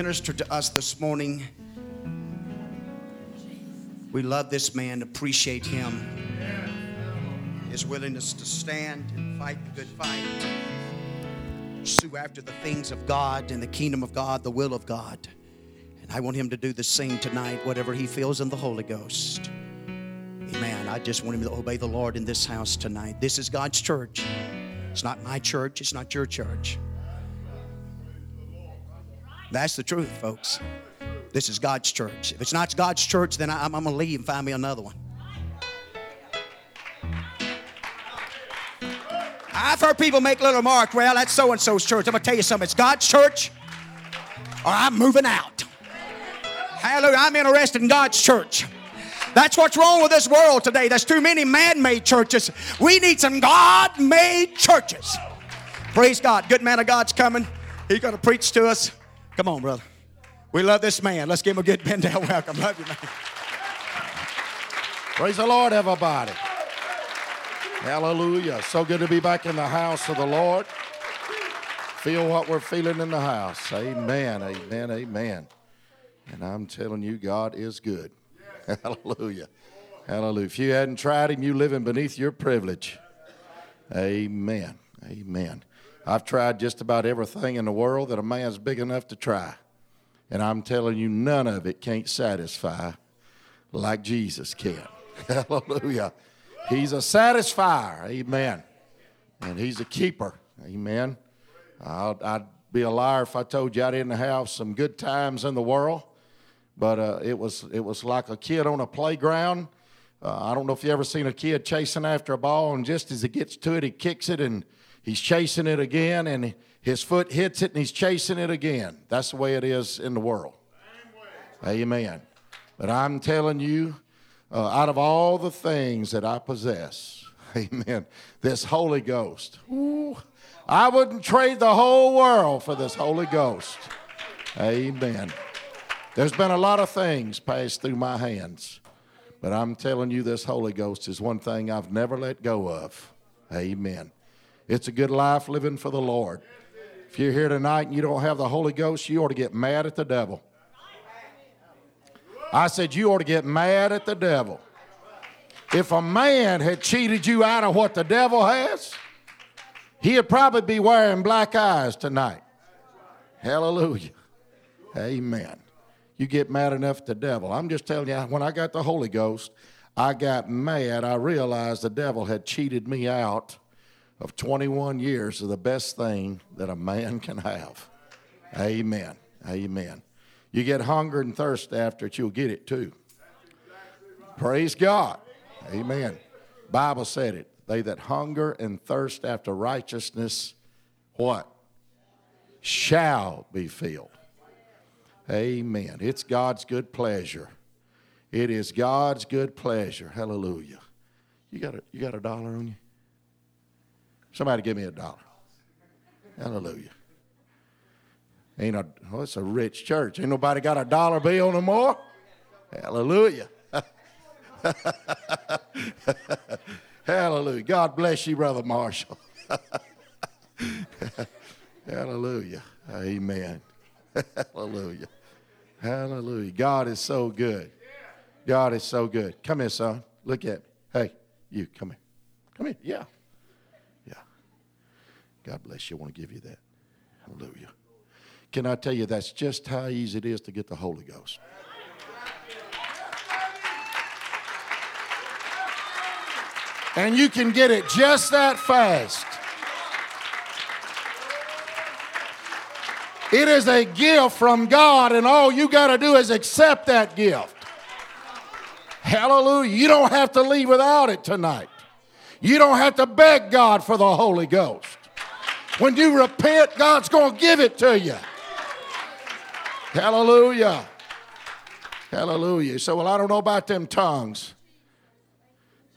minister to us this morning. We love this man, appreciate him, his willingness to stand and fight the good fight, pursue after the things of God and the kingdom of God, the will of God. And I want him to do the same tonight, whatever he feels in the Holy Ghost. Amen. I just want him to obey the Lord in this house tonight. This is God's church. It's not my church, it's not your church. That's the truth, folks. This is God's church. If it's not God's church, then I, am going to leave and find me another one. I've heard people make little remark, well, that's so and so's church. I'm going to tell you something. It's God's church, or I'm moving out. Hallelujah. I'm interested in God's church. That's what's wrong with this world today. There's too many man made churches. We need some God made churches. Praise God. Good man of God's coming. He's going to preach to us. Come on, brother. We love this man. Let's give him a good bend down welcome. Love you, man. Praise the Lord, everybody. Hallelujah. So good to be back in the house of the Lord. Feel what we're feeling in the house. Amen, amen, amen. And I'm telling you, God is good. Hallelujah. Hallelujah. If you hadn't tried Him, you living beneath your privilege. Amen. Amen. I've tried just about everything in the world that a man's big enough to try. And I'm telling you, none of it can't satisfy like Jesus can. Hallelujah. He's a satisfier. Amen. And He's a keeper. Amen. i would be a liar if I told you I didn't have some good times in the world. But uh, it, was, it was like a kid on a playground. Uh, I don't know if you ever seen a kid chasing after a ball, and just as he gets to it, he kicks it and He's chasing it again, and his foot hits it, and he's chasing it again. That's the way it is in the world. Amen. But I'm telling you, uh, out of all the things that I possess, amen, this Holy Ghost, ooh, I wouldn't trade the whole world for this Holy Ghost. Amen. There's been a lot of things passed through my hands, but I'm telling you, this Holy Ghost is one thing I've never let go of. Amen. It's a good life living for the Lord. If you're here tonight and you don't have the Holy Ghost, you ought to get mad at the devil. I said, You ought to get mad at the devil. If a man had cheated you out of what the devil has, he'd probably be wearing black eyes tonight. Hallelujah. Amen. You get mad enough at the devil. I'm just telling you, when I got the Holy Ghost, I got mad. I realized the devil had cheated me out of 21 years of the best thing that a man can have. Amen. Amen. You get hunger and thirst after it, you'll get it too. Praise God. Amen. Bible said it. They that hunger and thirst after righteousness, what? Shall be filled. Amen. It's God's good pleasure. It is God's good pleasure. Hallelujah. You got a, you got a dollar on you? Somebody give me a dollar. Hallelujah. Ain't a, well, it's a rich church. Ain't nobody got a dollar bill no more? Hallelujah. Hallelujah. God bless you, Brother Marshall. Hallelujah. Amen. Hallelujah. Hallelujah. God is so good. God is so good. Come here, son. Look at me. Hey, you, come here. Come here. Yeah. God bless you. I want to give you that. Hallelujah. Can I tell you that's just how easy it is to get the Holy Ghost? And you can get it just that fast. It is a gift from God, and all you got to do is accept that gift. Hallelujah. You don't have to leave without it tonight. You don't have to beg God for the Holy Ghost. When you repent, God's going to give it to you. Hallelujah. Hallelujah. So, well, I don't know about them tongues.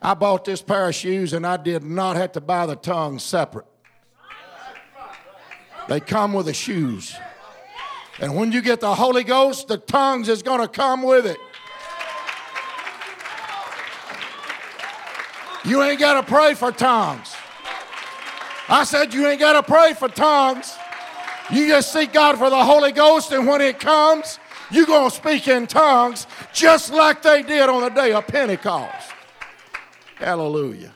I bought this pair of shoes and I did not have to buy the tongues separate. They come with the shoes. And when you get the Holy Ghost, the tongues is going to come with it. You ain't got to pray for tongues. I said, You ain't got to pray for tongues. You just seek God for the Holy Ghost, and when it comes, you're going to speak in tongues just like they did on the day of Pentecost. Hallelujah.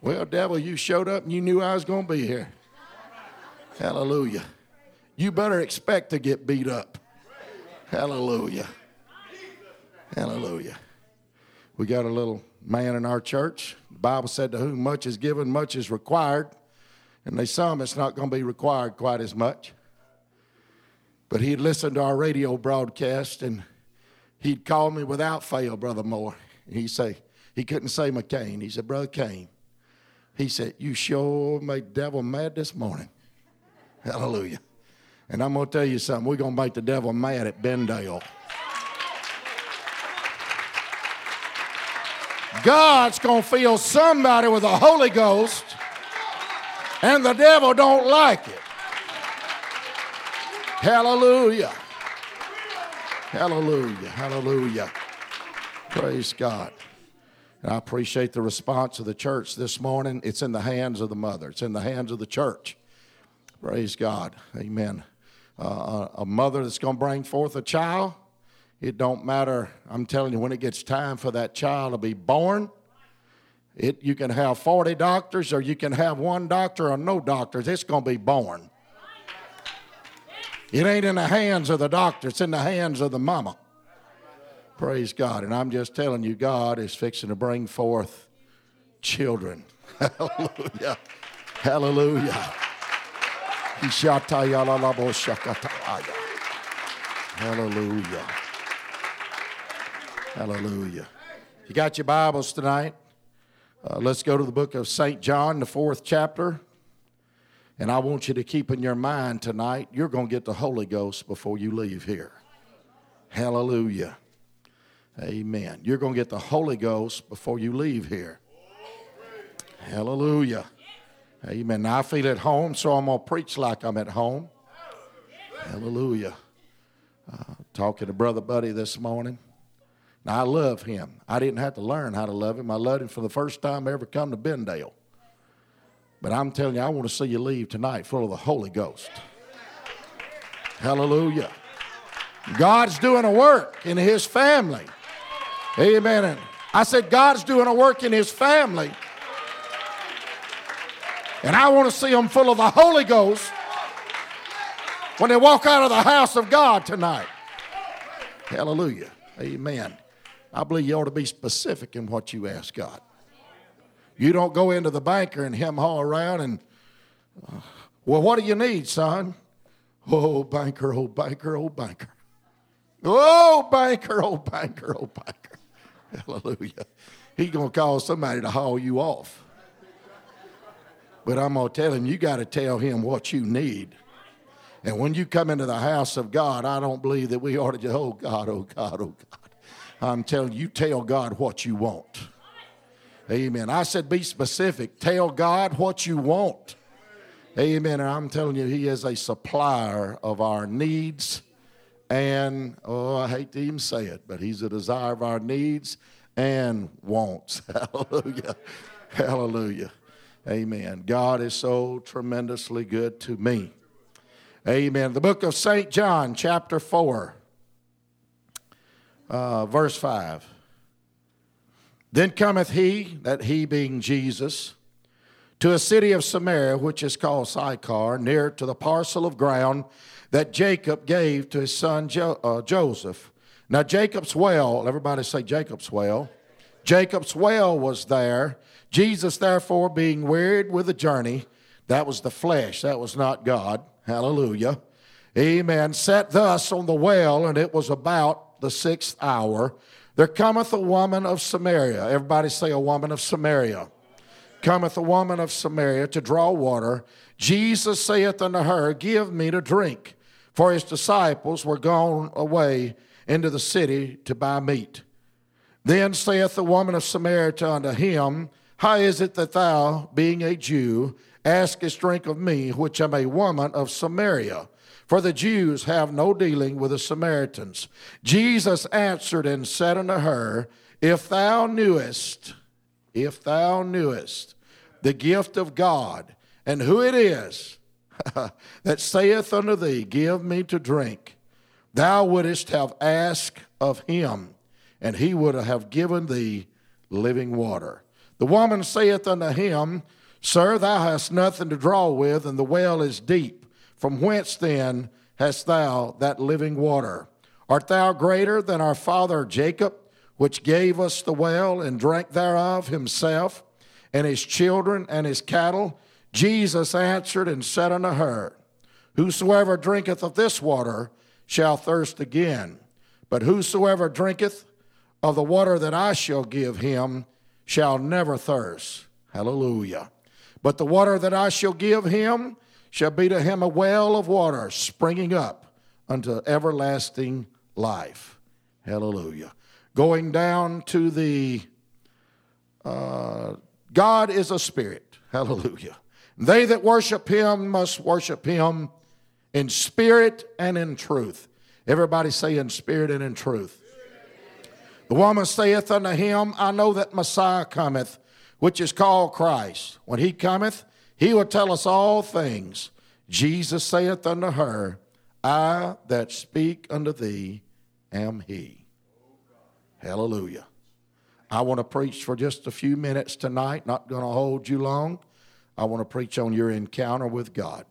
Well, devil, you showed up and you knew I was going to be here. Hallelujah. You better expect to get beat up. Hallelujah. Hallelujah. We got a little man in our church. The Bible said, To whom much is given, much is required. And they him, it's not going to be required quite as much. But he'd listen to our radio broadcast and he'd call me without fail, Brother Moore. And he'd say, he couldn't say McCain. He said, Brother Cain. He said, You sure made devil mad this morning. Hallelujah. And I'm going to tell you something. We're going to make the devil mad at Bendale. God's going to fill somebody with the Holy Ghost, and the devil don't like it. Hallelujah. Hallelujah. Hallelujah. Praise God. And I appreciate the response of the church this morning. It's in the hands of the mother, it's in the hands of the church. Praise God. Amen. Uh, a mother that's going to bring forth a child, it don't matter. I'm telling you, when it gets time for that child to be born, it, you can have 40 doctors or you can have one doctor or no doctors. It's going to be born. It ain't in the hands of the doctor, it's in the hands of the mama. Praise God. And I'm just telling you, God is fixing to bring forth children. Hallelujah. Hallelujah. Hallelujah. Hallelujah. You got your Bibles tonight? Uh, let's go to the book of St. John, the fourth chapter. And I want you to keep in your mind tonight, you're going to get the Holy Ghost before you leave here. Hallelujah. Amen. You're going to get the Holy Ghost before you leave here. Hallelujah. Amen. Now I feel at home, so I'm going to preach like I'm at home. Hallelujah. Uh, talking to Brother Buddy this morning. Now I love him. I didn't have to learn how to love him. I loved him for the first time I ever come to Bendale. But I'm telling you, I want to see you leave tonight full of the Holy Ghost. Hallelujah. God's doing a work in his family. Amen. And I said, God's doing a work in his family. And I want to see them full of the Holy Ghost when they walk out of the house of God tonight. Hallelujah. Amen. I believe you ought to be specific in what you ask God. You don't go into the banker and him haul around and, uh, well, what do you need, son? Oh, banker, oh, banker, oh, banker. Oh, banker, oh, banker, oh, banker. Hallelujah. He's going to call somebody to haul you off. But I'm going to tell him, you got to tell him what you need. And when you come into the house of God, I don't believe that we ought to just, oh God, oh God, oh God. I'm telling you, tell God what you want. Amen. I said, be specific. Tell God what you want. Amen. And I'm telling you, He is a supplier of our needs and, oh, I hate to even say it, but He's a desire of our needs and wants. Hallelujah. Hallelujah. Amen. God is so tremendously good to me. Amen. The book of St. John, chapter 4, uh, verse 5. Then cometh he, that he being Jesus, to a city of Samaria, which is called Sychar, near to the parcel of ground that Jacob gave to his son jo- uh, Joseph. Now, Jacob's well, everybody say Jacob's well. Jacob's well was there. Jesus, therefore, being wearied with the journey, that was the flesh, that was not God. Hallelujah. Amen. Sat thus on the well, and it was about the sixth hour. There cometh a woman of Samaria. Everybody say, a woman of Samaria. Cometh a woman of Samaria to draw water. Jesus saith unto her, Give me to drink for his disciples were gone away into the city to buy meat. Then saith the woman of Samaria unto him, How is it that thou, being a Jew, askest drink of me, which am a woman of Samaria? For the Jews have no dealing with the Samaritans. Jesus answered and said unto her, If thou knewest, if thou knewest the gift of God, and who it is, that saith unto thee, Give me to drink, thou wouldest have asked of him, and he would have given thee living water. The woman saith unto him, Sir, thou hast nothing to draw with, and the well is deep. From whence then hast thou that living water? Art thou greater than our father Jacob, which gave us the well and drank thereof himself, and his children and his cattle? Jesus answered and said unto her, Whosoever drinketh of this water shall thirst again, but whosoever drinketh of the water that I shall give him shall never thirst. Hallelujah. But the water that I shall give him shall be to him a well of water springing up unto everlasting life. Hallelujah. Going down to the uh, God is a spirit. Hallelujah. They that worship him must worship him in spirit and in truth. Everybody say in spirit and in truth. The woman saith unto him, I know that Messiah cometh, which is called Christ. When he cometh, he will tell us all things. Jesus saith unto her, I that speak unto thee am he. Hallelujah. I want to preach for just a few minutes tonight, not going to hold you long. I want to preach on your encounter with God.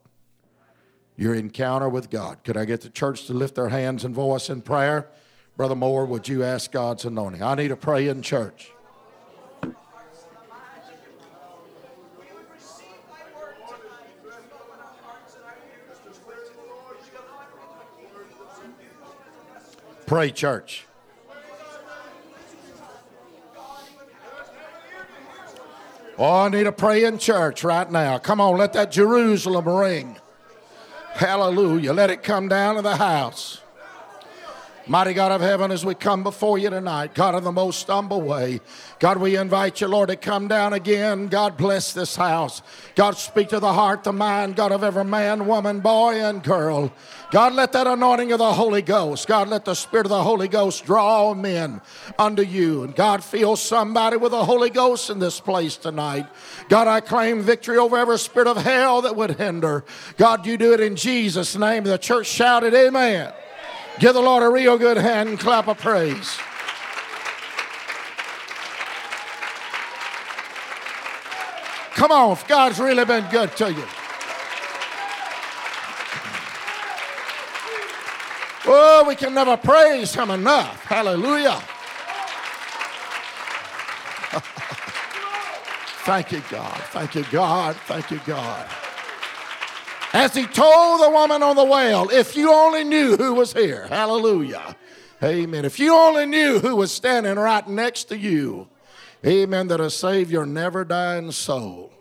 Your encounter with God. Could I get the church to lift their hands and voice in prayer? Brother Moore, would you ask God's anointing? I need a praying church. Pray, church. Oh, I need a praying church right now. Come on, let that Jerusalem ring. Hallelujah. Let it come down to the house. Mighty God of heaven, as we come before you tonight, God, in the most humble way, God, we invite you, Lord, to come down again. God, bless this house. God, speak to the heart, the mind, God, of every man, woman, boy, and girl. God, let that anointing of the Holy Ghost, God, let the Spirit of the Holy Ghost draw men unto you. And God, feel somebody with the Holy Ghost in this place tonight. God, I claim victory over every spirit of hell that would hinder. God, you do it in Jesus' name. The church shouted, Amen. Give the Lord a real good hand and clap of praise. Come on, God's really been good to you. Oh, we can never praise Him enough. Hallelujah. Thank you, God. Thank you, God. Thank you, God. As he told the woman on the well, if you only knew who was here, hallelujah. Amen. If you only knew who was standing right next to you, amen, that a Savior never dying soul.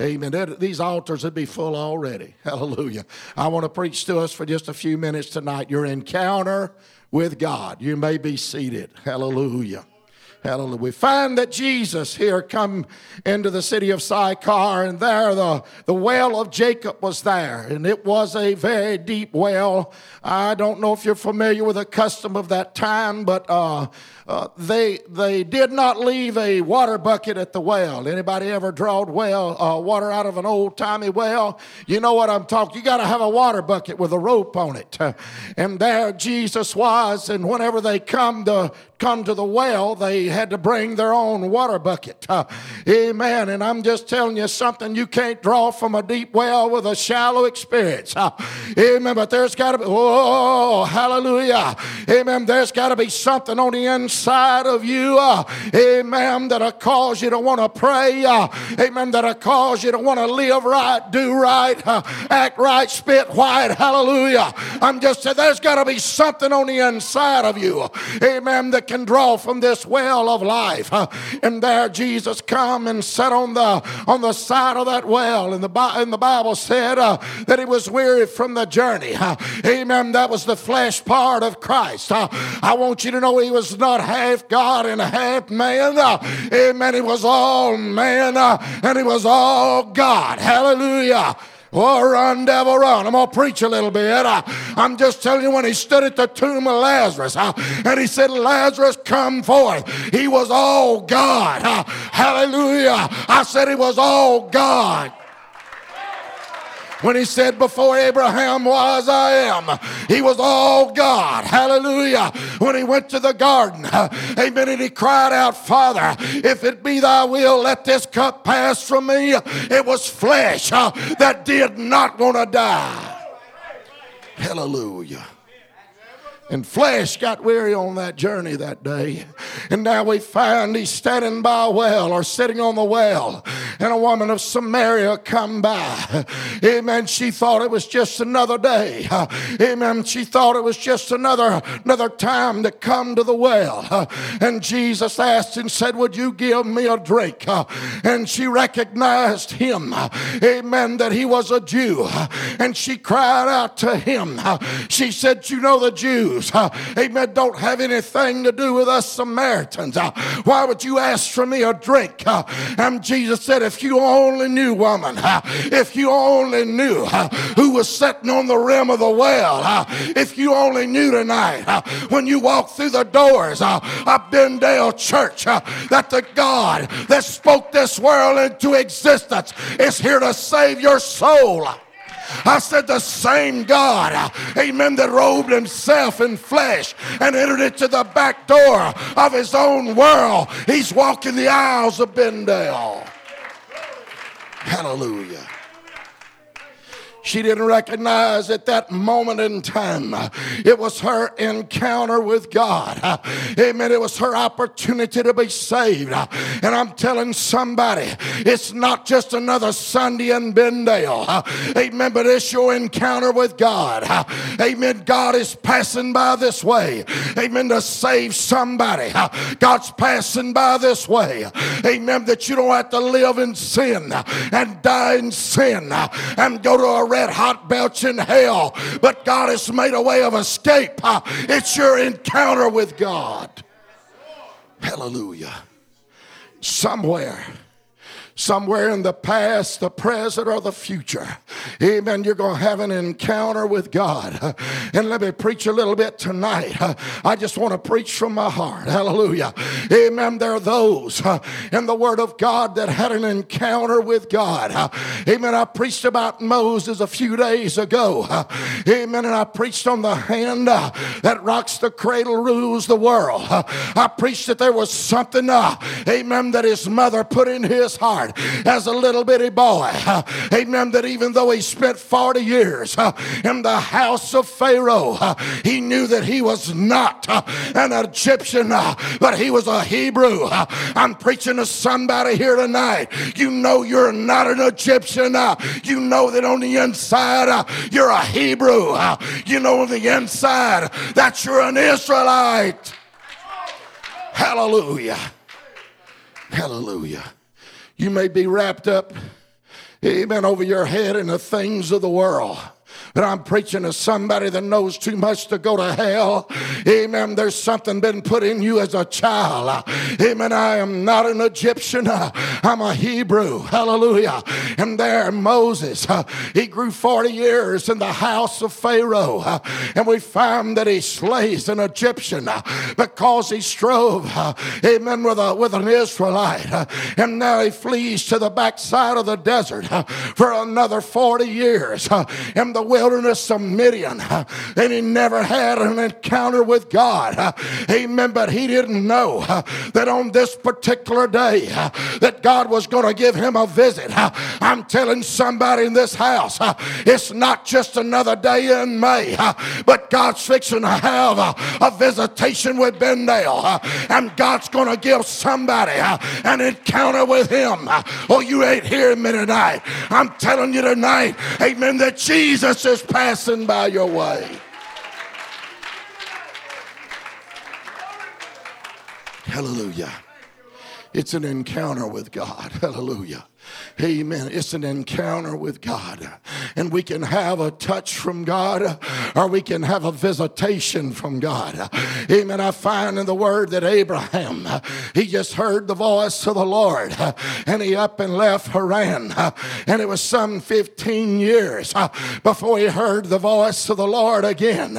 Amen. That, These altars would be full already. Hallelujah. I want to preach to us for just a few minutes tonight. Your encounter with God. You may be seated. Hallelujah. Hallelujah. We find that Jesus here come into the city of Sychar, and there the, the well of Jacob was there, and it was a very deep well. I don't know if you're familiar with the custom of that time, but uh, uh, they they did not leave a water bucket at the well. Anybody ever drawed well uh, water out of an old timey well? You know what I'm talking. You got to have a water bucket with a rope on it, and there Jesus was. And whenever they come to come to the well, they had to bring their own water bucket. Uh, amen. And I'm just telling you something. You can't draw from a deep well with a shallow experience. Uh, amen. But there's got to be. Oh, hallelujah. Amen. There's got to be something on the inside inside of you, uh, amen, that'll cause you to want to pray, uh, amen, that'll cause you to want to live right, do right, uh, act right, spit white, hallelujah. I'm just saying there's got to be something on the inside of you, amen, that can draw from this well of life. Uh, and there Jesus come and sat on the on the side of that well, and the, and the Bible said uh, that he was weary from the journey. Uh, amen. That was the flesh part of Christ. I want you to know he was not half God and half man. Uh, amen. He was all man uh, and he was all God. Hallelujah. Oh, run, devil, run. I'm going to preach a little bit. Uh, I'm just telling you, when he stood at the tomb of Lazarus and he said, Lazarus, come forth, he was all God. Hallelujah. I said he was all God. When he said, Before Abraham was, I am, he was all God. Hallelujah. When he went to the garden, amen, and he cried out, Father, if it be thy will, let this cup pass from me. It was flesh uh, that did not want to die. Hallelujah. And flesh got weary on that journey that day. And now we find he's standing by a well or sitting on the well. And a woman of Samaria come by. Amen. She thought it was just another day. Amen. She thought it was just another, another time to come to the well. And Jesus asked and said, Would you give me a drink? And she recognized him. Amen. That he was a Jew. And she cried out to him. She said, You know the Jews Jews, amen, don't have anything to do with us Samaritans. Why would you ask for me a drink? And Jesus said, if you only knew, woman, if you only knew who was sitting on the rim of the well, if you only knew tonight when you walk through the doors of Bendale Church that the God that spoke this world into existence is here to save your soul. I said, the same God, amen, that robed himself in flesh and entered into the back door of his own world. He's walking the aisles of Bendale. Hallelujah. She didn't recognize at that moment in time it was her encounter with God. Amen. It was her opportunity to be saved. And I'm telling somebody, it's not just another Sunday in Bendale. Amen. But it's your encounter with God. Amen. God is passing by this way. Amen. To save somebody. God's passing by this way. Amen. That you don't have to live in sin and die in sin and go to a red hot belch in hell, but God has made a way of escape. Uh, it's your encounter with God. Hallelujah. Somewhere somewhere in the past, the present, or the future. Amen. You're going to have an encounter with God. And let me preach a little bit tonight. I just want to preach from my heart. Hallelujah. Amen. There are those uh, in the Word of God that had an encounter with God. Amen. I preached about Moses a few days ago. Amen. And I preached on the hand uh, that rocks the cradle, rules the world. I preached that there was something, uh, amen, that his mother put in his heart heart as a little bitty boy. Amen. That even though he spent 40 years uh, in the house of Pharaoh, uh, he knew that he was not uh, an Egyptian, but he was a Hebrew. I'm preaching to somebody here tonight. You know you're not an Egyptian. You know that on the inside you're a Hebrew. You know on the inside that you're an Israelite. Hallelujah. Hallelujah. You may be wrapped up, amen, over your head in the things of the world. But I'm preaching to somebody that knows too much to go to hell. Amen. There's something been put in you as a child. Amen. I am not an Egyptian. I'm a Hebrew. Hallelujah. And there Moses, he grew 40 years in the house of Pharaoh. And we find that he slays an Egyptian because he strove, amen, with, a, with an Israelite. And now he flees to the backside of the desert for another 40 years in the wilderness wilderness of Midian and he never had an encounter with God. Amen. But he didn't know that on this particular day that God was going to give him a visit. I'm telling somebody in this house, it's not just another day in May, but God's fixing to have a, visitation with Bendale. And God's going to give somebody an encounter with him. Oh, you ain't hearing me tonight. I'm telling you tonight, amen, that Jesus is just passing by your way. Hallelujah. It's an encounter with God. Hallelujah. Amen. It's an encounter with God. And we can have a touch from God or we can have a visitation from God. Amen. I find in the word that Abraham, he just heard the voice of the Lord and he up and left Haran. And it was some 15 years before he heard the voice of the Lord again.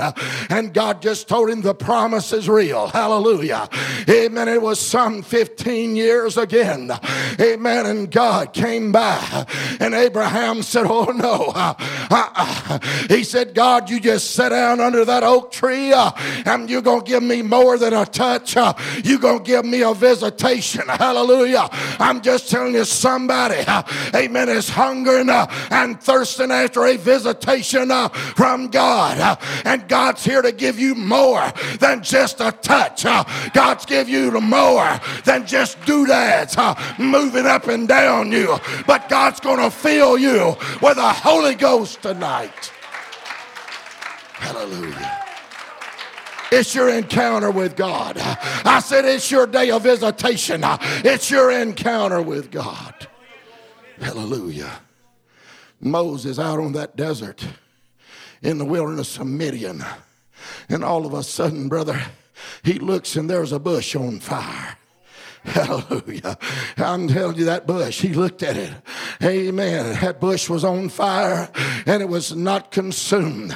And God just told him the promise is real. Hallelujah. Amen. It was some 15 years again. Amen. And God came by. And Abraham said, Oh no, uh, he said, God, you just sit down under that oak tree uh, and you're going to give me more than a touch. Uh, you're going to give me a visitation. Hallelujah. I'm just telling you, somebody, uh, amen, is hungering uh, and thirsting after a visitation uh, from God. Uh, and God's here to give you more than just a touch. Uh, God's give you the more than just doodads uh, moving up and down you. But God's going to fill you with the Holy Ghost tonight. Hallelujah. It's your encounter with God. I said it's your day of visitation. It's your encounter with God. Hallelujah. Moses out on that desert in the wilderness of Midian. And all of a sudden, brother, he looks and there's a bush on fire. Hallelujah. I'm telling you that bush, he looked at it. Amen. That bush was on fire and it was not consumed.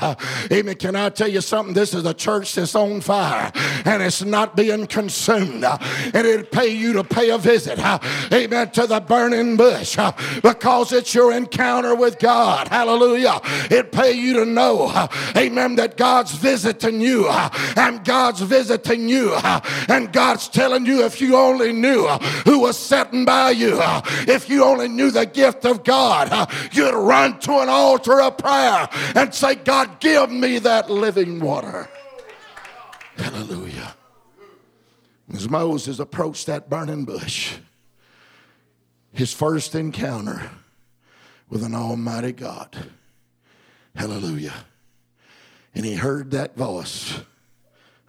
Amen. Can I tell you something? This is a church that's on fire and it's not being consumed. And it'd pay you to pay a visit. Amen. To the burning bush because it's your encounter with God. Hallelujah. It'd pay you to know, amen, that God's visiting you and God's visiting you and God's telling you if you only knew uh, who was sitting by you, uh, if you only knew the gift of God, uh, you'd run to an altar of prayer and say, God, give me that living water. Hallelujah. As Moses approached that burning bush, his first encounter with an almighty God. Hallelujah. And he heard that voice.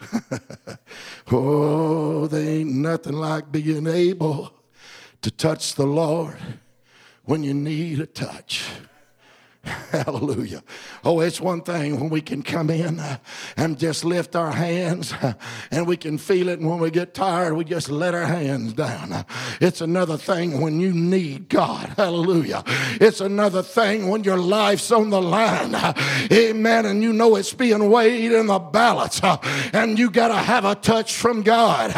oh, there ain't nothing like being able to touch the Lord when you need a touch. Hallelujah. Oh, it's one thing when we can come in uh, and just lift our hands uh, and we can feel it. And when we get tired, we just let our hands down. Uh, it's another thing when you need God. Hallelujah. It's another thing when your life's on the line. Amen. And you know it's being weighed in the balance. And you got to have a touch from God.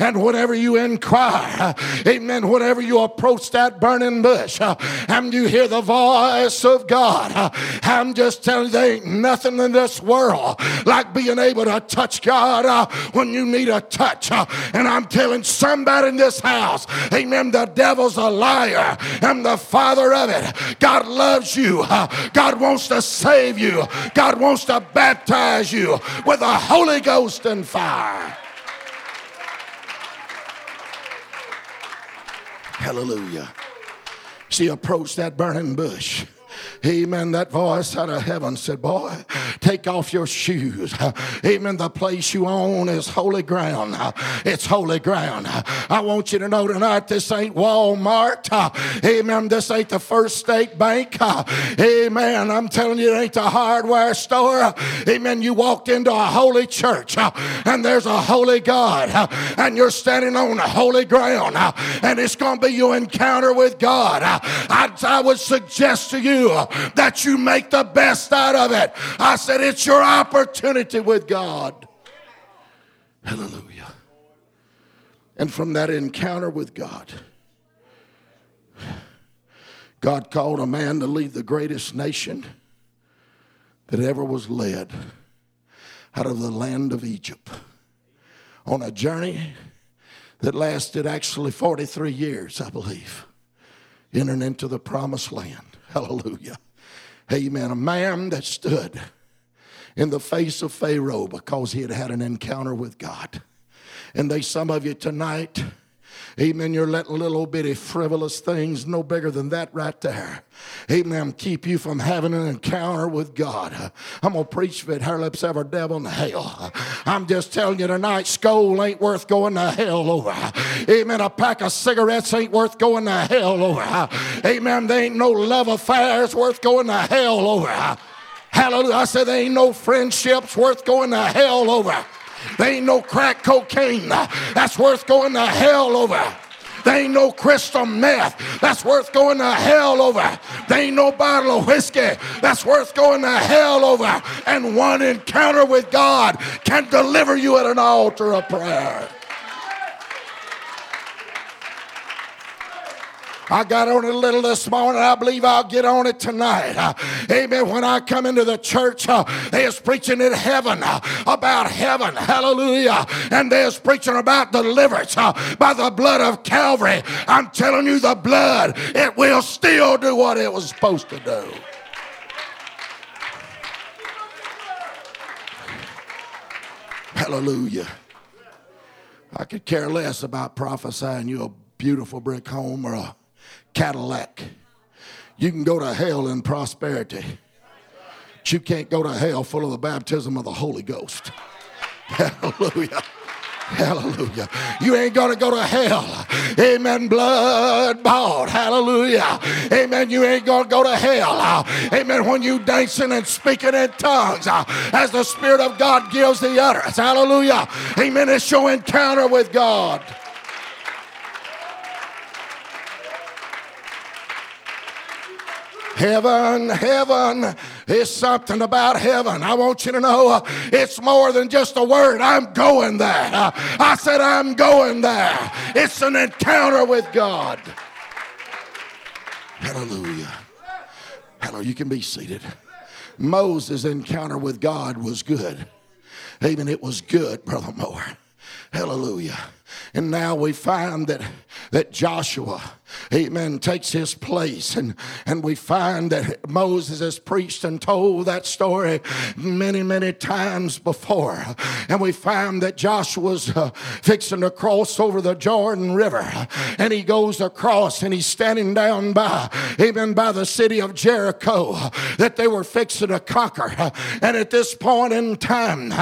And whenever you inquire, amen, whenever you approach that burning bush and you hear the voice of God, God. I'm just telling you, there ain't nothing in this world like being able to touch God uh, when you need a touch. Uh, and I'm telling somebody in this house, amen, the devil's a liar I'm the father of it. God loves you. Uh, God wants to save you. God wants to baptize you with the Holy Ghost and fire. Hallelujah. She approached that burning bush. Amen. That voice out of heaven said, Boy, take off your shoes. Amen. The place you own is holy ground. It's holy ground. I want you to know tonight this ain't Walmart. Amen. This ain't the First State Bank. Amen. I'm telling you, it ain't the hardware store. Amen. You walked into a holy church and there's a holy God and you're standing on holy ground and it's going to be your encounter with God. I, I would suggest to you Uh, that you make the best out of it. I said, it's your opportunity with God. Hallelujah. And from that encounter with God, God called a man to lead the greatest nation that ever was led out of the land of Egypt on a journey that lasted actually 43 years, I believe, entering into the promised land. Hallelujah. Amen. A man that stood in the face of Pharaoh because he had had an encounter with God. And they, some of you tonight, Amen. You're letting little bitty frivolous things no bigger than that right there. Amen. Keep you from having an encounter with God. I'm going to preach if it lips ever devil in hell. I'm just telling you tonight, school ain't worth going to hell over. Amen. A pack of cigarettes ain't worth going to hell over. Amen. There ain't no love affairs worth going to hell over. Hallelujah. I said there ain't no friendships worth going to hell over. There ain't no crack cocaine that's worth going to hell over. There ain't no crystal meth that's worth going to hell over. There ain't no bottle of whiskey that's worth going to hell over. And one encounter with God can deliver you at an altar of prayer. I got on it a little this morning. I believe I'll get on it tonight. Uh, amen. When I come into the church, uh, is preaching in heaven uh, about heaven. Hallelujah. And they is preaching about deliverance uh, by the blood of Calvary. I'm telling you, the blood, it will still do what it was supposed to do. Hallelujah. I could care less about prophesying you a beautiful brick home or a Cadillac. You can go to hell in prosperity, but you can't go to hell full of the baptism of the Holy Ghost. Hallelujah. Hallelujah. You ain't going to go to hell. Amen. Blood bought. Hallelujah. Amen. You ain't going to go to hell. Amen. When you dancing and speaking in tongues uh, as the Spirit of God gives the utterance. Hallelujah. Amen. It's your encounter with God. Heaven, heaven is something about heaven. I want you to know uh, it's more than just a word. I'm going there. Uh, I said, I'm going there. It's an encounter with God. Hallelujah. Hello, you can be seated. Moses' encounter with God was good. Amen. It was good, Brother Moore. Hallelujah. And now we find that, that Joshua, amen, takes his place. And, and we find that Moses has preached and told that story many, many times before. And we find that Joshua's uh, fixing to cross over the Jordan River. And he goes across and he's standing down by, amen, by the city of Jericho that they were fixing to conquer. And at this point in time,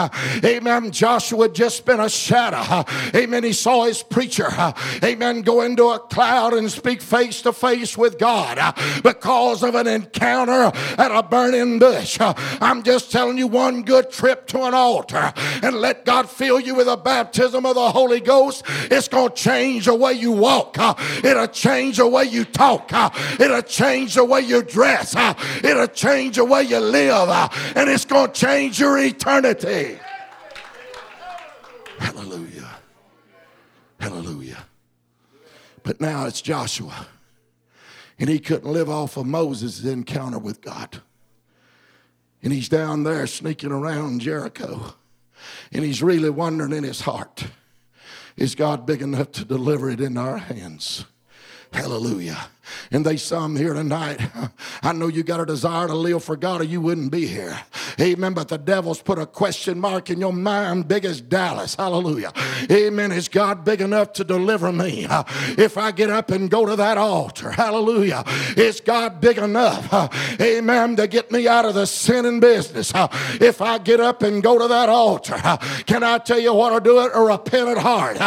amen, Joshua had just been a shadow. Amen. He saw his preacher, uh, amen, go into a cloud and speak face to face with God uh, because of an encounter at a burning bush. Uh, I'm just telling you one good trip to an altar and let God fill you with a baptism of the Holy Ghost. It's going to change the way you walk. It'll change the way you talk. It'll change the way you dress. It'll change the way you live. And it's going to change your eternity. Hallelujah. Hallelujah. But now it's Joshua. And he couldn't live off of Moses' encounter with God. And he's down there sneaking around Jericho. And he's really wondering in his heart is God big enough to deliver it in our hands? Hallelujah. And they some here tonight. I know you got a desire to live for God or you wouldn't be here. Amen. But the devil's put a question mark in your mind, big as Dallas. Hallelujah. Amen. Is God big enough to deliver me? If I get up and go to that altar, hallelujah. Is God big enough? Amen. To get me out of the sinning business. If I get up and go to that altar, can I tell you what to do it? A repentant heart.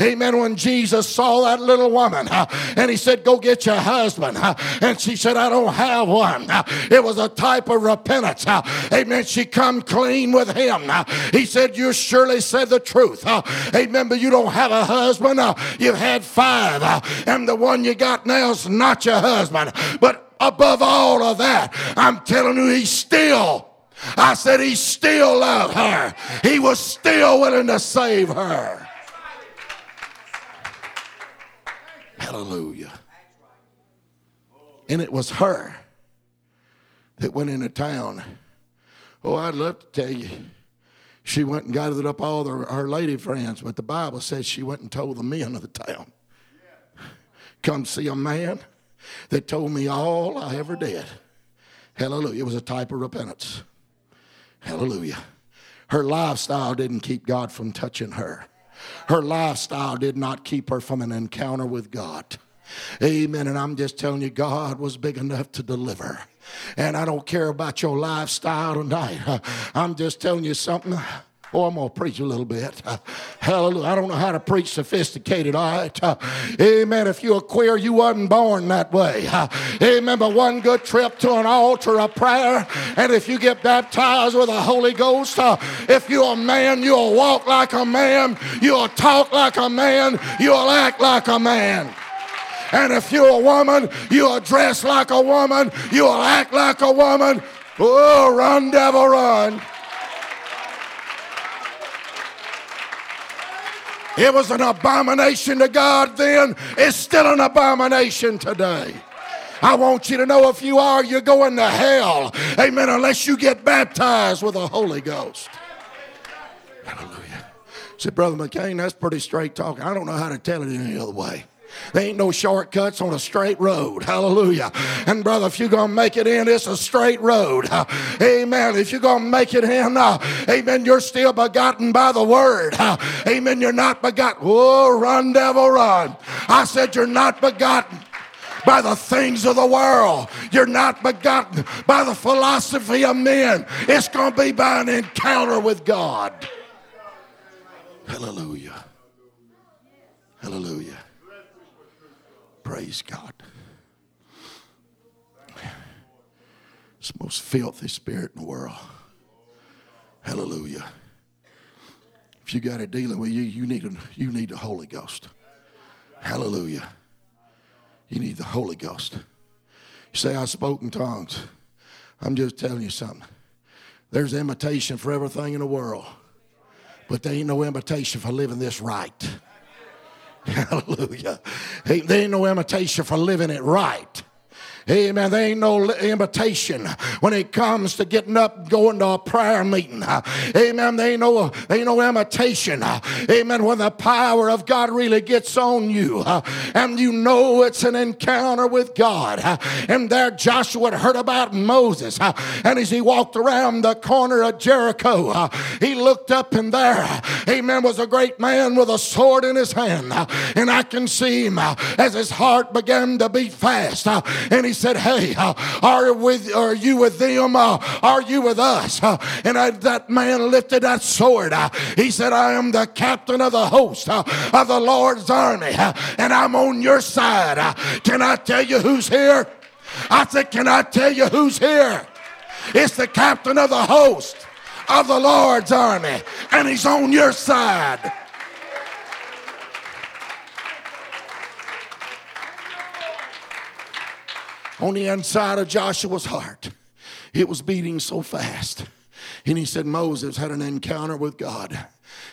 Amen. When Jesus saw that little woman and he said, Go get your husband. And she said, I don't have one. It was a type of repentance. Amen. She come clean with him. He said, You surely said the truth. Amen. But you don't have a husband. You've had five. And the one you got now is not your husband. But above all of that, I'm telling you, he's still. I said he still loved her. He was still willing to save her. Hallelujah. And it was her that went into town. Oh, I'd love to tell you. She went and gathered up all the, her lady friends, but the Bible says she went and told the men of the town. Come see a man that told me all I ever did. Hallelujah. It was a type of repentance. Hallelujah. Her lifestyle didn't keep God from touching her. Her lifestyle did not keep her from an encounter with God. Amen. And I'm just telling you, God was big enough to deliver. And I don't care about your lifestyle tonight. I'm just telling you something. Oh, I'm going to preach a little bit. Hallelujah. I don't know how to preach sophisticated, all right? Amen. If you're queer, you wasn't born that way. Uh, amen. But one good trip to an altar of prayer, and if you get baptized with the Holy Ghost, if you're a man, you'll walk like a man, you'll talk like a man, you'll act like a man. And if you're a woman, you'll dress like a woman, you'll act like a woman. Oh, run, devil, run. It was an abomination to God then, it's still an abomination today. I want you to know if you are, you're going to hell. Amen. Unless you get baptized with the Holy Ghost. Hallelujah. Said, Brother McCain, that's pretty straight talk. I don't know how to tell it any other way. There ain't no shortcuts on a straight road. Hallelujah. And brother, if you're going to make it in, it's a straight road. Amen. If you're going to make it in, uh, amen, you're still begotten by the word. Amen. You're not begotten. Oh, run, devil, run. I said, you're not begotten by the things of the world. You're not begotten by the philosophy of men. It's going to be by an encounter with God. Hallelujah. Hallelujah. Praise God. It's the most filthy spirit in the world. Hallelujah. If you got it dealing with you, you need, a, you need the Holy Ghost. Hallelujah. You need the Holy Ghost. You say, I spoke in tongues. I'm just telling you something. There's imitation for everything in the world, but there ain't no imitation for living this right. Hallelujah. There ain't no imitation for living it right. Amen. There ain't no invitation when it comes to getting up and going to a prayer meeting. Amen. There ain't no, there ain't no imitation. Amen. When the power of God really gets on you and you know it's an encounter with God. And there Joshua had heard about Moses. And as he walked around the corner of Jericho, he looked up and there, amen, was a great man with a sword in his hand. And I can see him as his heart began to beat fast. And he said, Hey, uh, are, with, are you with them? Uh, are you with us? Uh, and I, that man lifted that sword. He said, I am the captain of the host of the Lord's army, and I'm on your side. can I tell you who's here? I said, Can I tell you who's here? It's the captain of the host of the Lord's army, and he's on your side. On the inside of Joshua's heart. It was beating so fast. And he said, Moses had an encounter with God.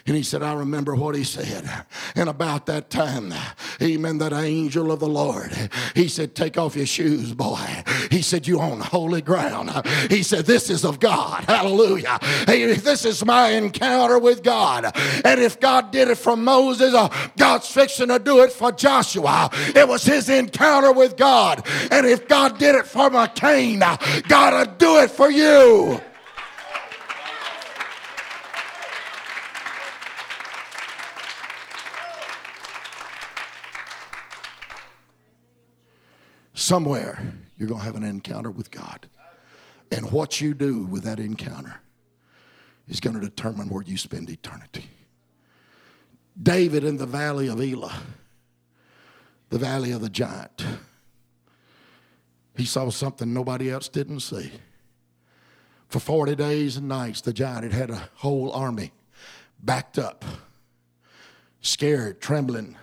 And he said, I remember what he said. And about that time, amen, that angel of the Lord, he said, Take off your shoes, boy. He said, You on holy ground. He said, This is of God. Hallelujah. Hey, this is my encounter with God. And if God did it for Moses, uh, God's fixing to do it for Joshua. It was his encounter with God. And if God did it for McCain, uh, God will do it for you. Somewhere you're going to have an encounter with God. And what you do with that encounter is going to determine where you spend eternity. David in the valley of Elah, the valley of the giant, he saw something nobody else didn't see. For 40 days and nights, the giant had had a whole army backed up, scared, trembling.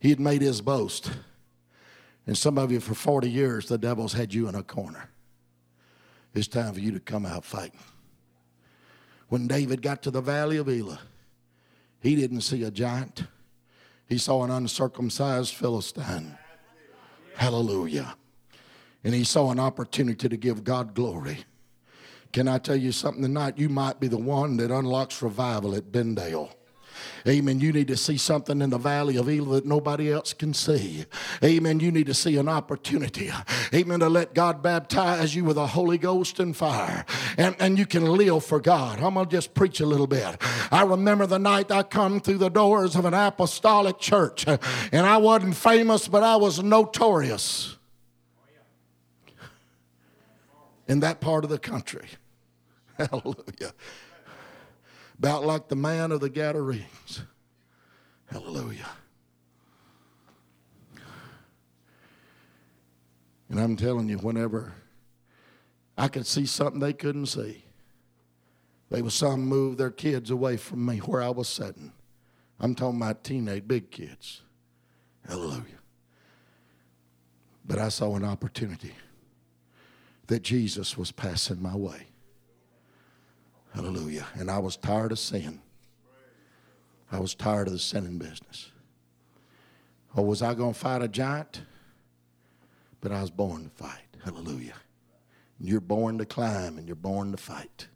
He had made his boast. And some of you, for 40 years, the devil's had you in a corner. It's time for you to come out fighting. When David got to the valley of Elah, he didn't see a giant, he saw an uncircumcised Philistine. Hallelujah. And he saw an opportunity to give God glory. Can I tell you something tonight? You might be the one that unlocks revival at Bendale. Amen. You need to see something in the valley of Elah that nobody else can see. Amen. You need to see an opportunity. Amen. To let God baptize you with the Holy Ghost and fire. And, and you can live for God. I'm going to just preach a little bit. I remember the night I come through the doors of an apostolic church. And I wasn't famous, but I was notorious in that part of the country. Hallelujah about like the man of the Gadarenes. Hallelujah. And I'm telling you, whenever I could see something they couldn't see, they was some move their kids away from me where I was sitting. I'm talking about teenage big kids. Hallelujah. But I saw an opportunity that Jesus was passing my way. Hallelujah. And I was tired of sin. I was tired of the sinning business. Or was I going to fight a giant? But I was born to fight. Hallelujah. You're born to climb and you're born to fight.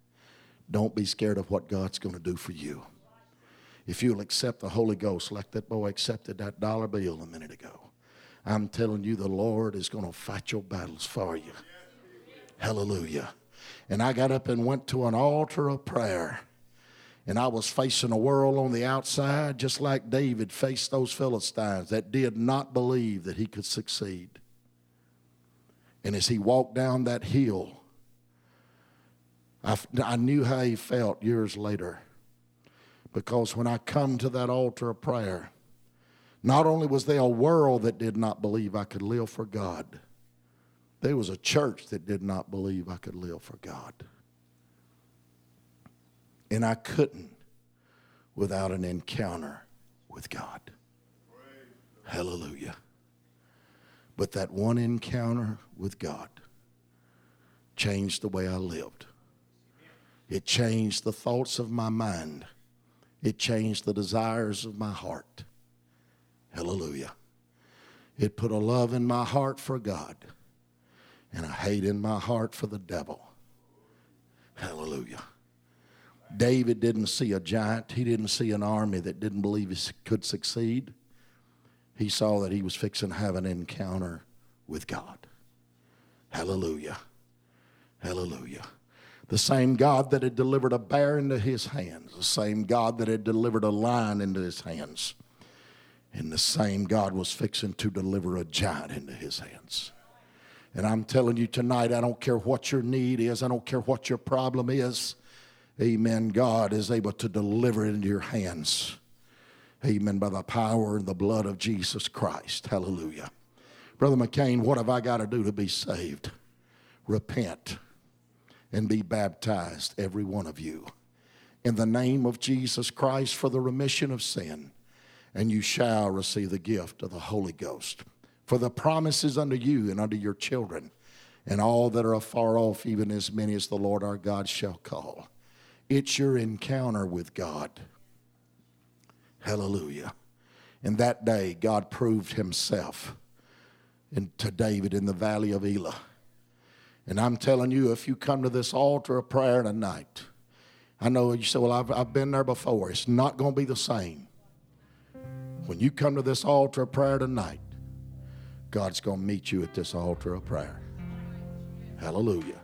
Don't be scared of what God's going to do for you. If you'll accept the Holy Ghost like that boy accepted that dollar bill a minute ago, I'm telling you, the Lord is going to fight your battles for you. Hallelujah. And I got up and went to an altar of prayer. And I was facing a world on the outside, just like David faced those Philistines that did not believe that he could succeed. And as he walked down that hill, I, I knew how he felt years later. Because when I come to that altar of prayer, not only was there a world that did not believe I could live for God, there was a church that did not believe I could live for God. And I couldn't without an encounter with God. Hallelujah. But that one encounter with God changed the way I lived. It changed the thoughts of my mind. It changed the desires of my heart. Hallelujah. It put a love in my heart for God and a hate in my heart for the devil. Hallelujah. David didn't see a giant, he didn't see an army that didn't believe he could succeed. He saw that he was fixing to have an encounter with God. Hallelujah. Hallelujah. The same God that had delivered a bear into his hands, the same God that had delivered a lion into his hands, and the same God was fixing to deliver a giant into his hands. And I'm telling you tonight, I don't care what your need is, I don't care what your problem is. Amen. God is able to deliver it into your hands. Amen. By the power and the blood of Jesus Christ. Hallelujah. Brother McCain, what have I got to do to be saved? Repent and be baptized, every one of you, in the name of Jesus Christ for the remission of sin, and you shall receive the gift of the Holy Ghost. For the promises unto you and unto your children, and all that are afar off, even as many as the Lord our God shall call. It's your encounter with God. Hallelujah. In that day, God proved himself in, to David in the valley of Elah. And I'm telling you, if you come to this altar of prayer tonight, I know you say, Well, I've, I've been there before. It's not going to be the same. When you come to this altar of prayer tonight, God's going to meet you at this altar of prayer. Hallelujah.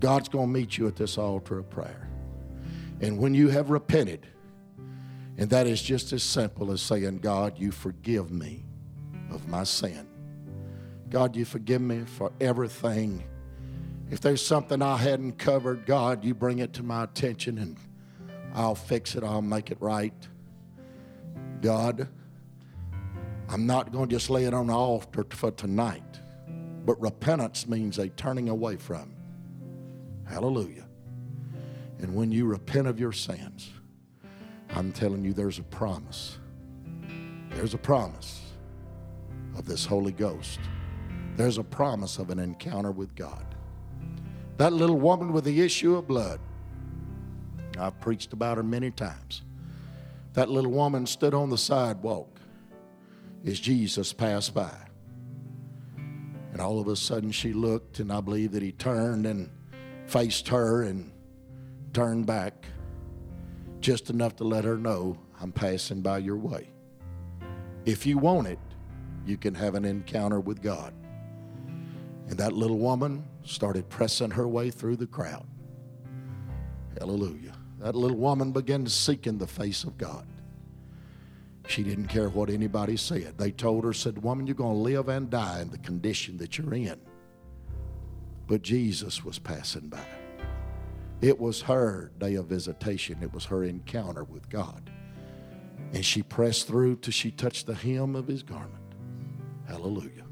God's going to meet you at this altar of prayer. And when you have repented, and that is just as simple as saying, God, you forgive me of my sin. God, you forgive me for everything. If there's something I hadn't covered, God, you bring it to my attention and I'll fix it, I'll make it right. God, I'm not going to just lay it on the altar for tonight, but repentance means a turning away from. Hallelujah. And when you repent of your sins, I'm telling you, there's a promise. There's a promise of this Holy Ghost there's a promise of an encounter with God. That little woman with the issue of blood, I've preached about her many times. That little woman stood on the sidewalk as Jesus passed by. And all of a sudden she looked, and I believe that he turned and faced her and turned back just enough to let her know, I'm passing by your way. If you want it, you can have an encounter with God. And that little woman started pressing her way through the crowd. Hallelujah. That little woman began to seek in the face of God. She didn't care what anybody said. They told her, said, Woman, you're going to live and die in the condition that you're in. But Jesus was passing by. It was her day of visitation, it was her encounter with God. And she pressed through till she touched the hem of his garment. Hallelujah.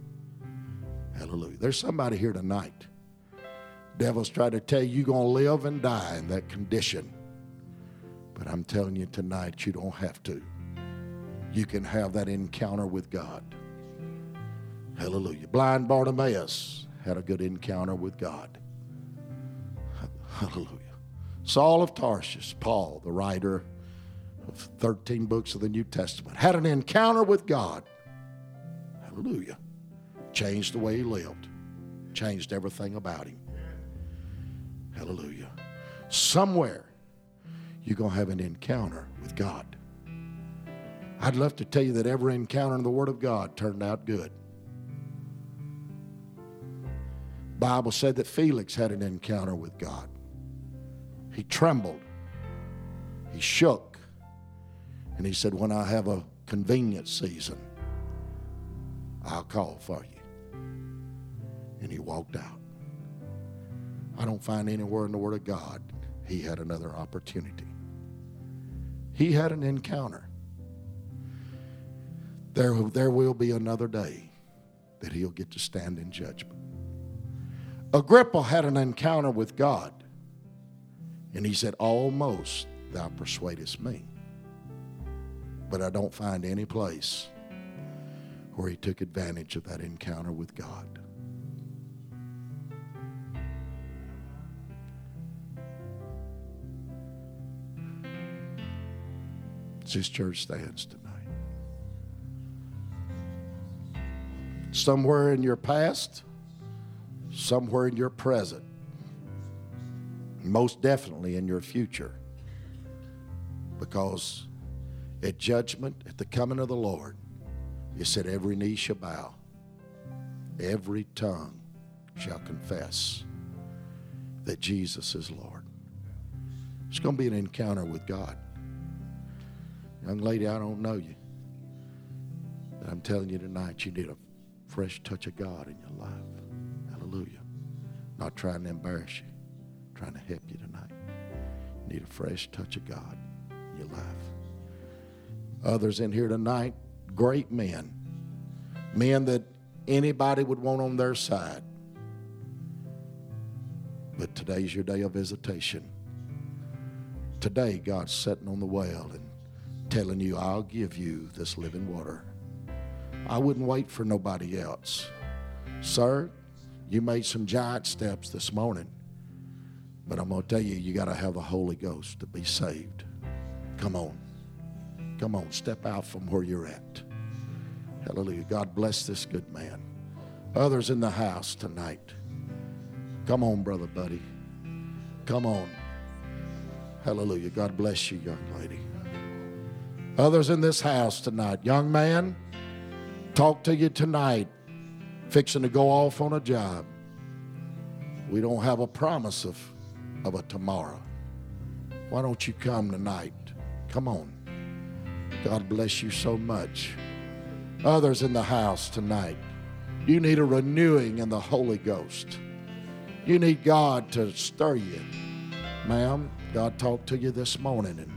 Hallelujah. There's somebody here tonight. Devil's trying to tell you you're going to live and die in that condition. But I'm telling you tonight, you don't have to. You can have that encounter with God. Hallelujah. Blind Bartimaeus had a good encounter with God. Hallelujah. Saul of Tarsus, Paul, the writer of 13 books of the New Testament. Had an encounter with God. Hallelujah. Changed the way he lived, changed everything about him. Hallelujah. Somewhere you're going to have an encounter with God. I'd love to tell you that every encounter in the Word of God turned out good. Bible said that Felix had an encounter with God. He trembled. He shook. And he said, When I have a convenient season, I'll call for you. And he walked out. I don't find anywhere in the Word of God he had another opportunity. He had an encounter. There, there will be another day that he'll get to stand in judgment. Agrippa had an encounter with God, and he said, Almost thou persuadest me. But I don't find any place where he took advantage of that encounter with God. this church stands tonight. Somewhere in your past, somewhere in your present, most definitely in your future. Because at judgment, at the coming of the Lord, you said, every knee shall bow, every tongue shall confess that Jesus is Lord. It's going to be an encounter with God. Young lady, I don't know you. But I'm telling you tonight, you need a fresh touch of God in your life. Hallelujah. Not trying to embarrass you, trying to help you tonight. You need a fresh touch of God in your life. Others in here tonight, great men, men that anybody would want on their side. But today's your day of visitation. Today, God's sitting on the well and telling you, I'll give you this living water. I wouldn't wait for nobody else. Sir, you made some giant steps this morning, but I'm going to tell you, you got to have the Holy Ghost to be saved. Come on. Come on, step out from where you're at. Hallelujah. God bless this good man. Others in the house tonight. Come on, brother buddy. Come on. Hallelujah. God bless you, young lady. Others in this house tonight. Young man, talk to you tonight. Fixing to go off on a job. We don't have a promise of, of a tomorrow. Why don't you come tonight? Come on. God bless you so much. Others in the house tonight. You need a renewing in the Holy Ghost. You need God to stir you. Ma'am, God talked to you this morning and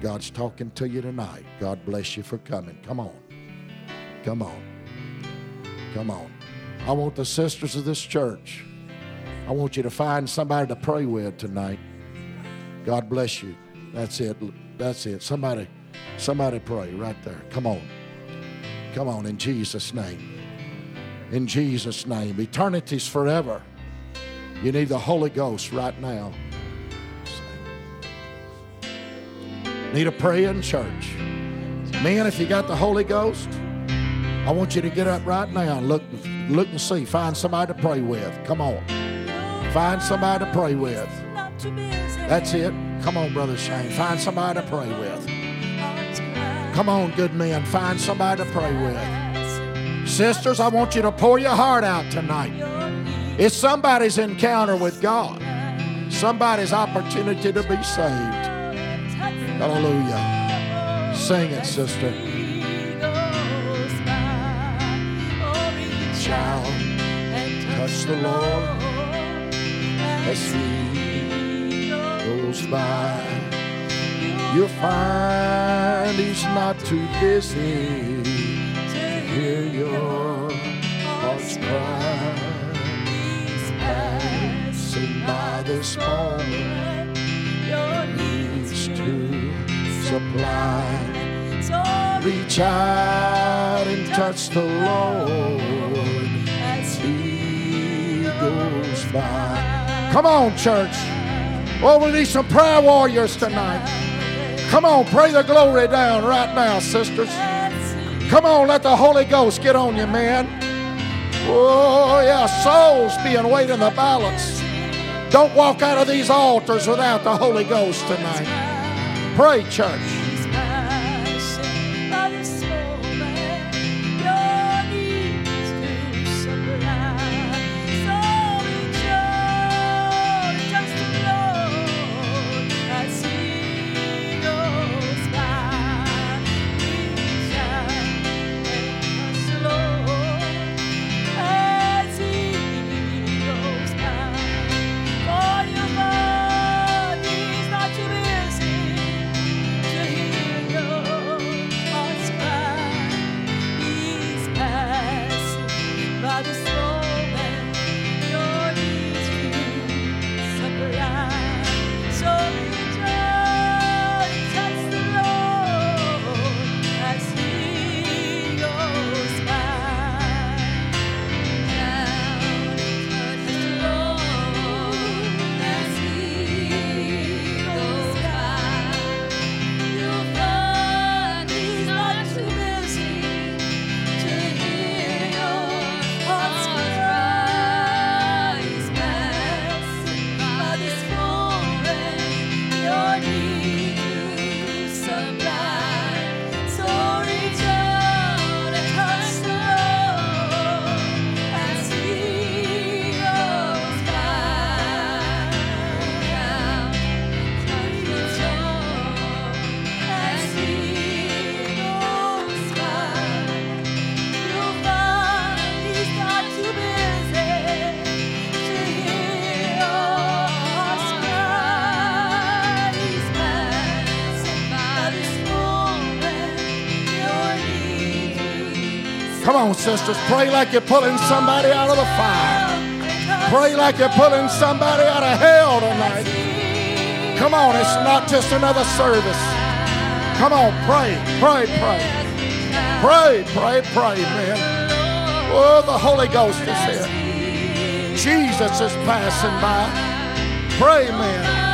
God's talking to you tonight. God bless you for coming. Come on. Come on. Come on. I want the sisters of this church. I want you to find somebody to pray with tonight. God bless you. That's it. That's it. Somebody, somebody pray right there. Come on. Come on in Jesus' name. In Jesus' name. Eternity's forever. You need the Holy Ghost right now. Need a praying church. Man, if you got the Holy Ghost, I want you to get up right now and look, look and see. Find somebody to pray with. Come on. Find somebody to pray with. That's it. Come on, Brother Shane. Find somebody to pray with. Come on, good men. Find somebody to pray with. Sisters, I want you to pour your heart out tonight. It's somebody's encounter with God, somebody's opportunity to be saved. Hallelujah. Sing it, sister. The Lord as he goes by. You'll find he's not too busy to hear your heart's cry. Passing by this moment, needs to supply. So reach out and touch the Lord goes by. Come on, church. Oh, we need some prayer warriors tonight. Come on, pray the glory down right now, sisters. Come on, let the Holy Ghost get on you, man. Oh, yeah, souls being weighed in the balance. Don't walk out of these altars without the Holy Ghost tonight. Pray, church. Sisters. Pray like you're pulling somebody out of the fire. Pray like you're pulling somebody out of hell tonight. Come on, it's not just another service. Come on, pray, pray, pray. Pray, pray, pray, man. Oh, the Holy Ghost is here. Jesus is passing by. Pray, man.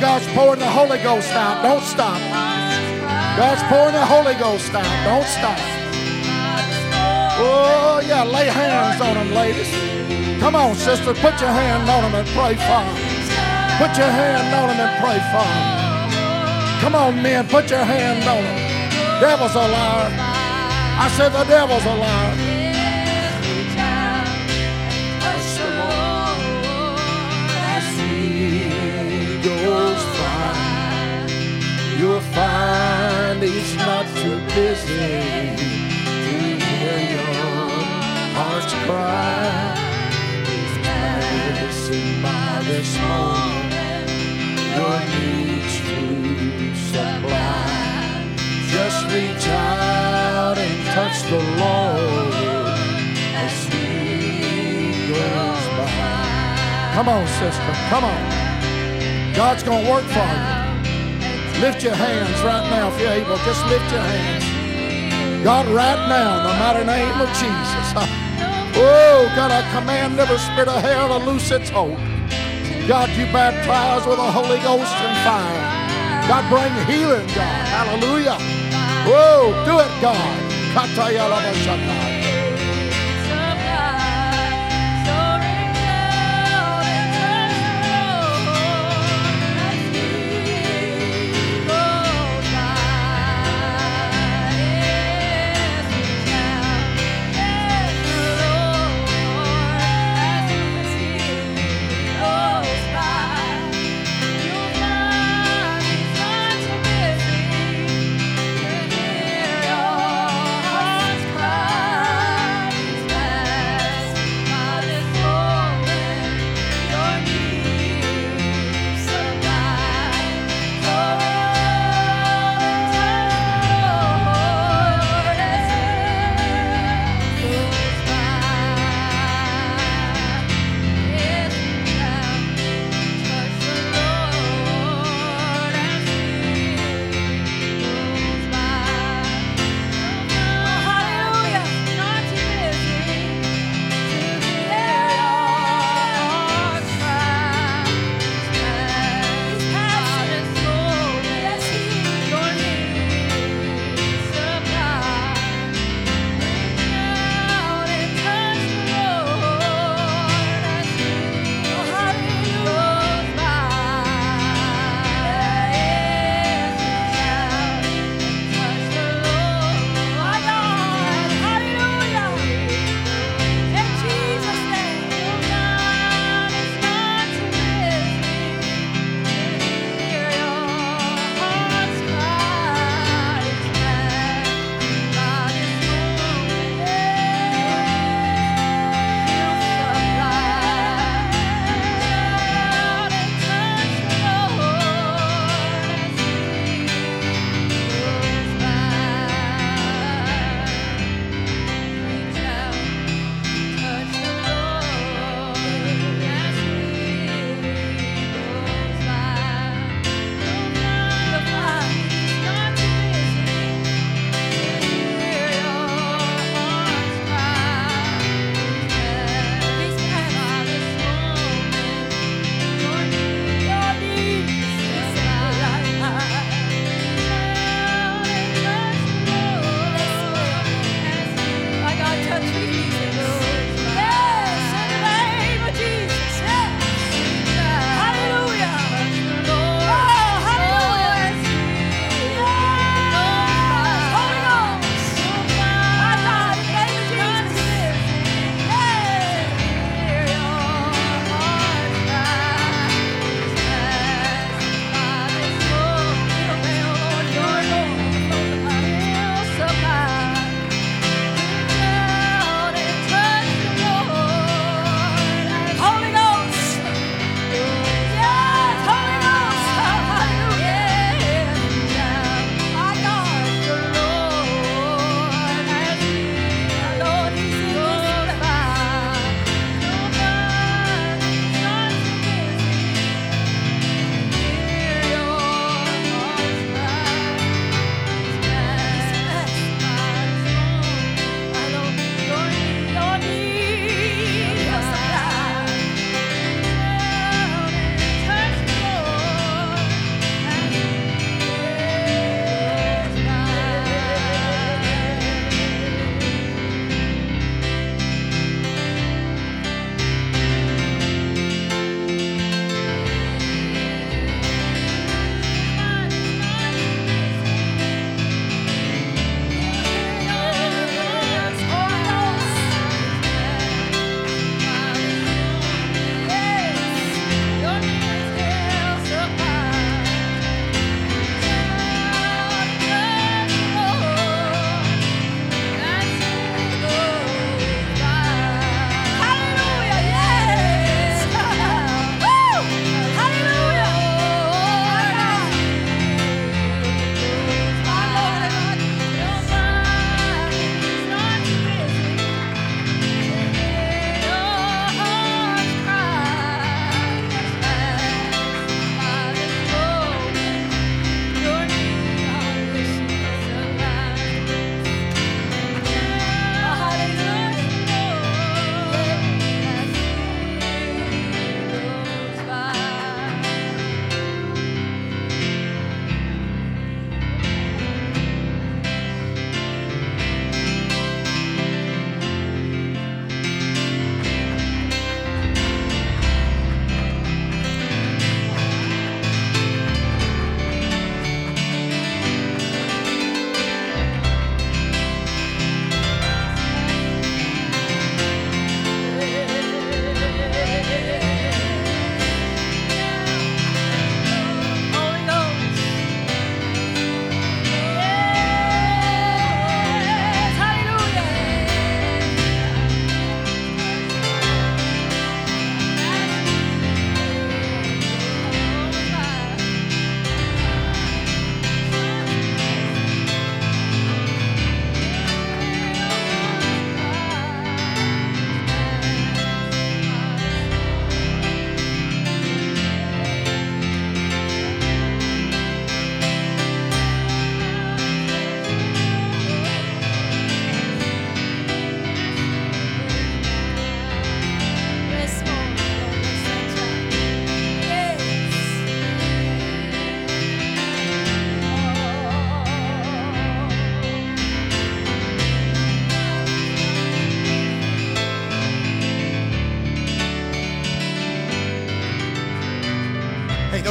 God's pouring the Holy Ghost out. Don't stop. God's pouring the Holy Ghost out. Don't stop. Oh, yeah, lay hands on them, ladies. Come on, sister, put your hand on them and pray for them. Put your hand on them and pray for them. Come on, men, put your hand on them. Devil's a liar. I said the devil's a liar. You'll find he's not too busy to hear your heart's cry. He's medicine by this moment, your needs to supply. Just reach out and touch the Lord as he goes by. Come on, sister, come on. God's going to work for you. Lift your hands right now if you're able. Just lift your hands. God, right now, in the mighty name of Jesus. Oh, God, I command every spirit of hell to loose its hold. God, you baptize with the Holy Ghost and fire. God, bring healing, God. Hallelujah. Oh, do it, God.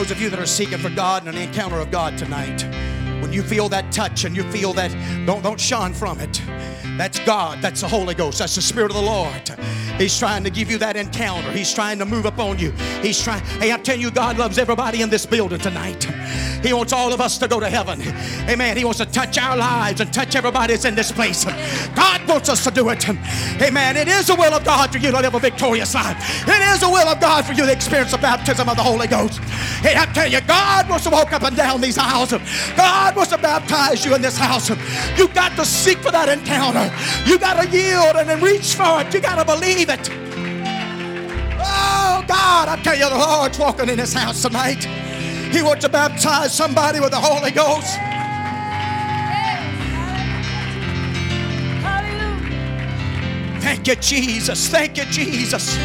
Those of you that are seeking for God and an encounter of God tonight, when you feel that touch and you feel that, don't, don't shun from it. That's God. That's the Holy Ghost. That's the Spirit of the Lord. He's trying to give you that encounter. He's trying to move upon you. He's trying. Hey, I'm telling you, God loves everybody in this building tonight. He wants all of us to go to heaven. Amen. He wants to touch our lives and touch everybody that's in this place. God wants us to do it. Amen. It is the will of God for you to live a victorious life. It is the will of God for you to experience the baptism of the Holy Ghost. Hey, I'm telling you, God wants to walk up and down these aisles. God wants to baptize you in this house. You got to seek for that encounter. You got to yield and then reach for it. You got to believe it. Oh, God, I tell you, the Lord's walking in this house tonight. He wants to baptize somebody with the Holy Ghost. Thank you, Jesus. Thank you, Jesus.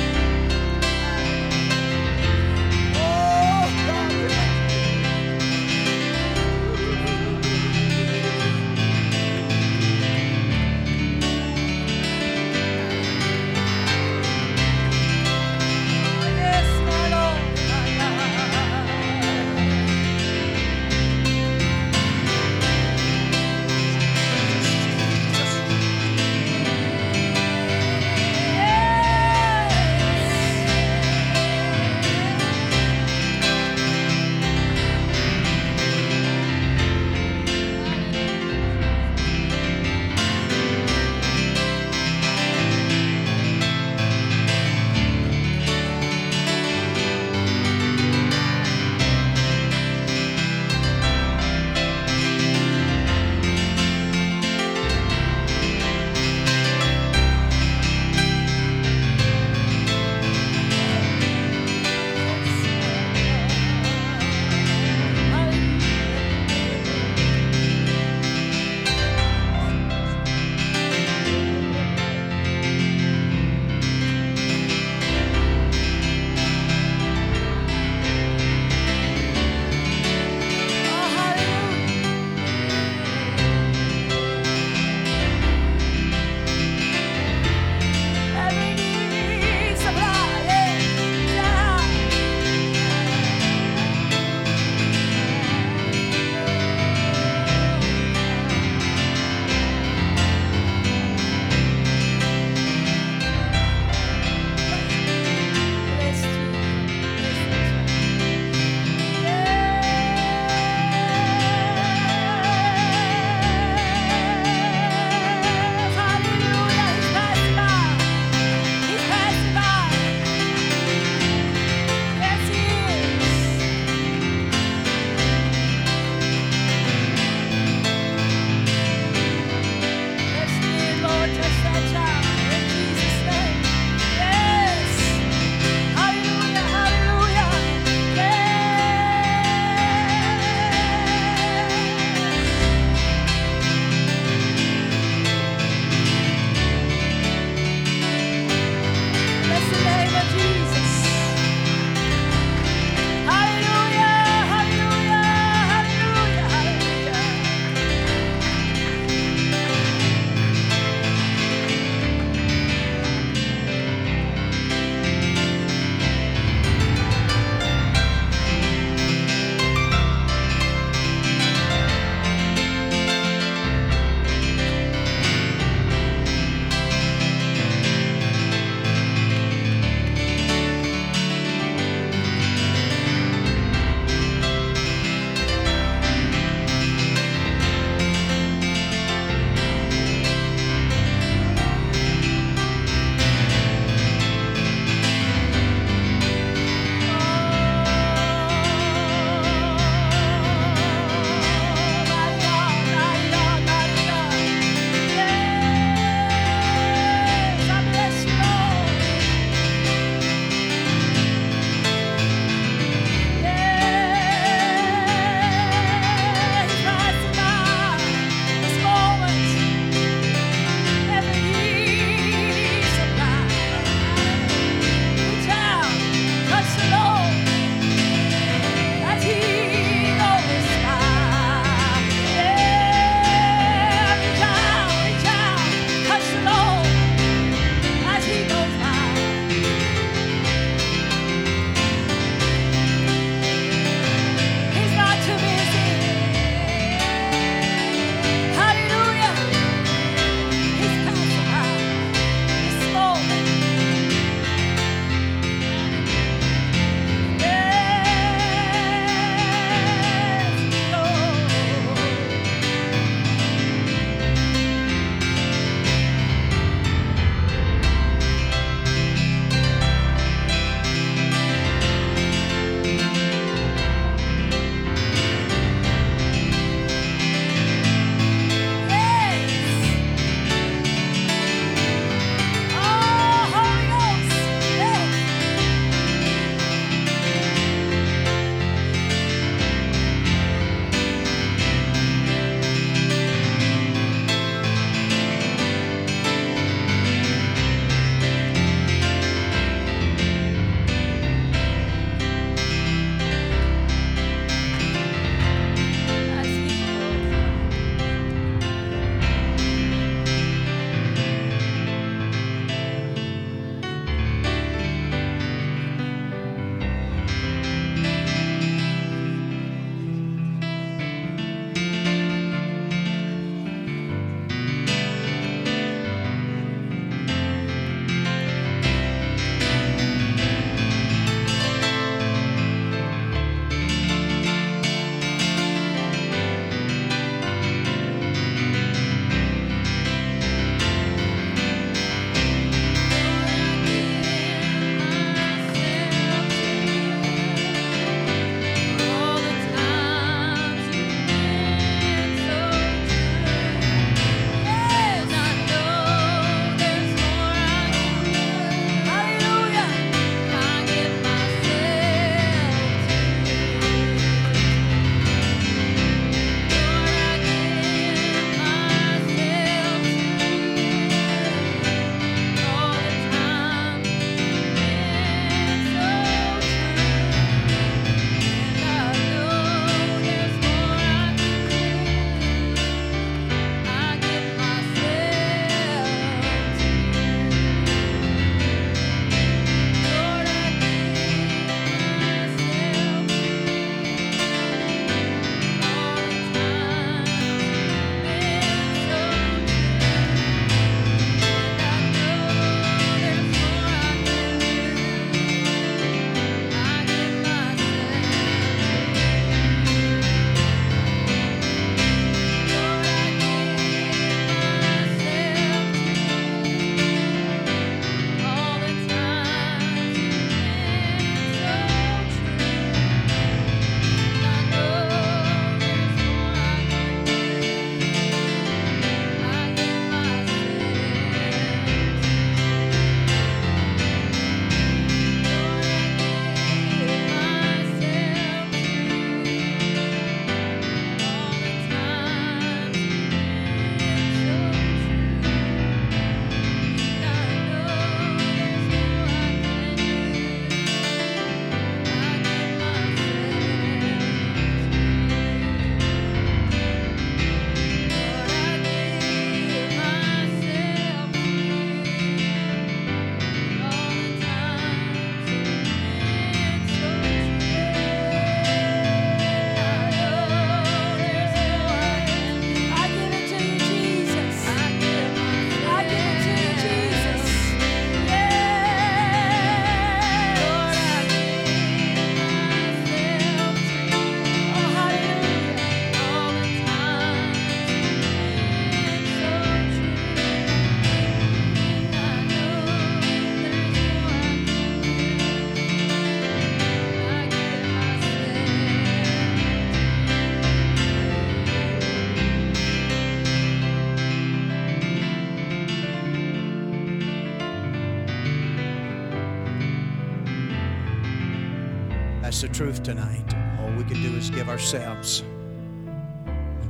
Truth tonight. All we can do is give ourselves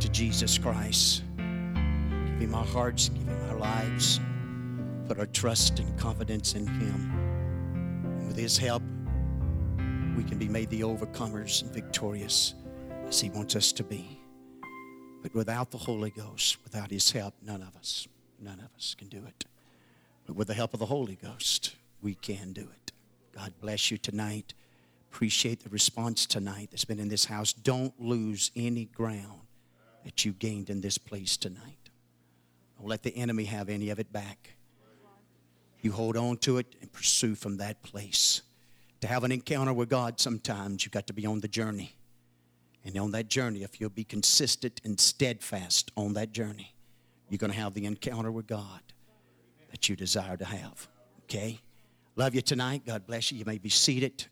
to Jesus Christ. Give Him our hearts, give Him our lives. Put our trust and confidence in Him. And with His help, we can be made the overcomers and victorious as He wants us to be. But without the Holy Ghost, without His help, none of us, none of us can do it. But with the help of the Holy Ghost, we can do it. God bless you tonight. Appreciate the response tonight that's been in this house. Don't lose any ground that you gained in this place tonight. Don't let the enemy have any of it back. You hold on to it and pursue from that place. To have an encounter with God, sometimes you've got to be on the journey. And on that journey, if you'll be consistent and steadfast on that journey, you're going to have the encounter with God that you desire to have. Okay? Love you tonight. God bless you. You may be seated.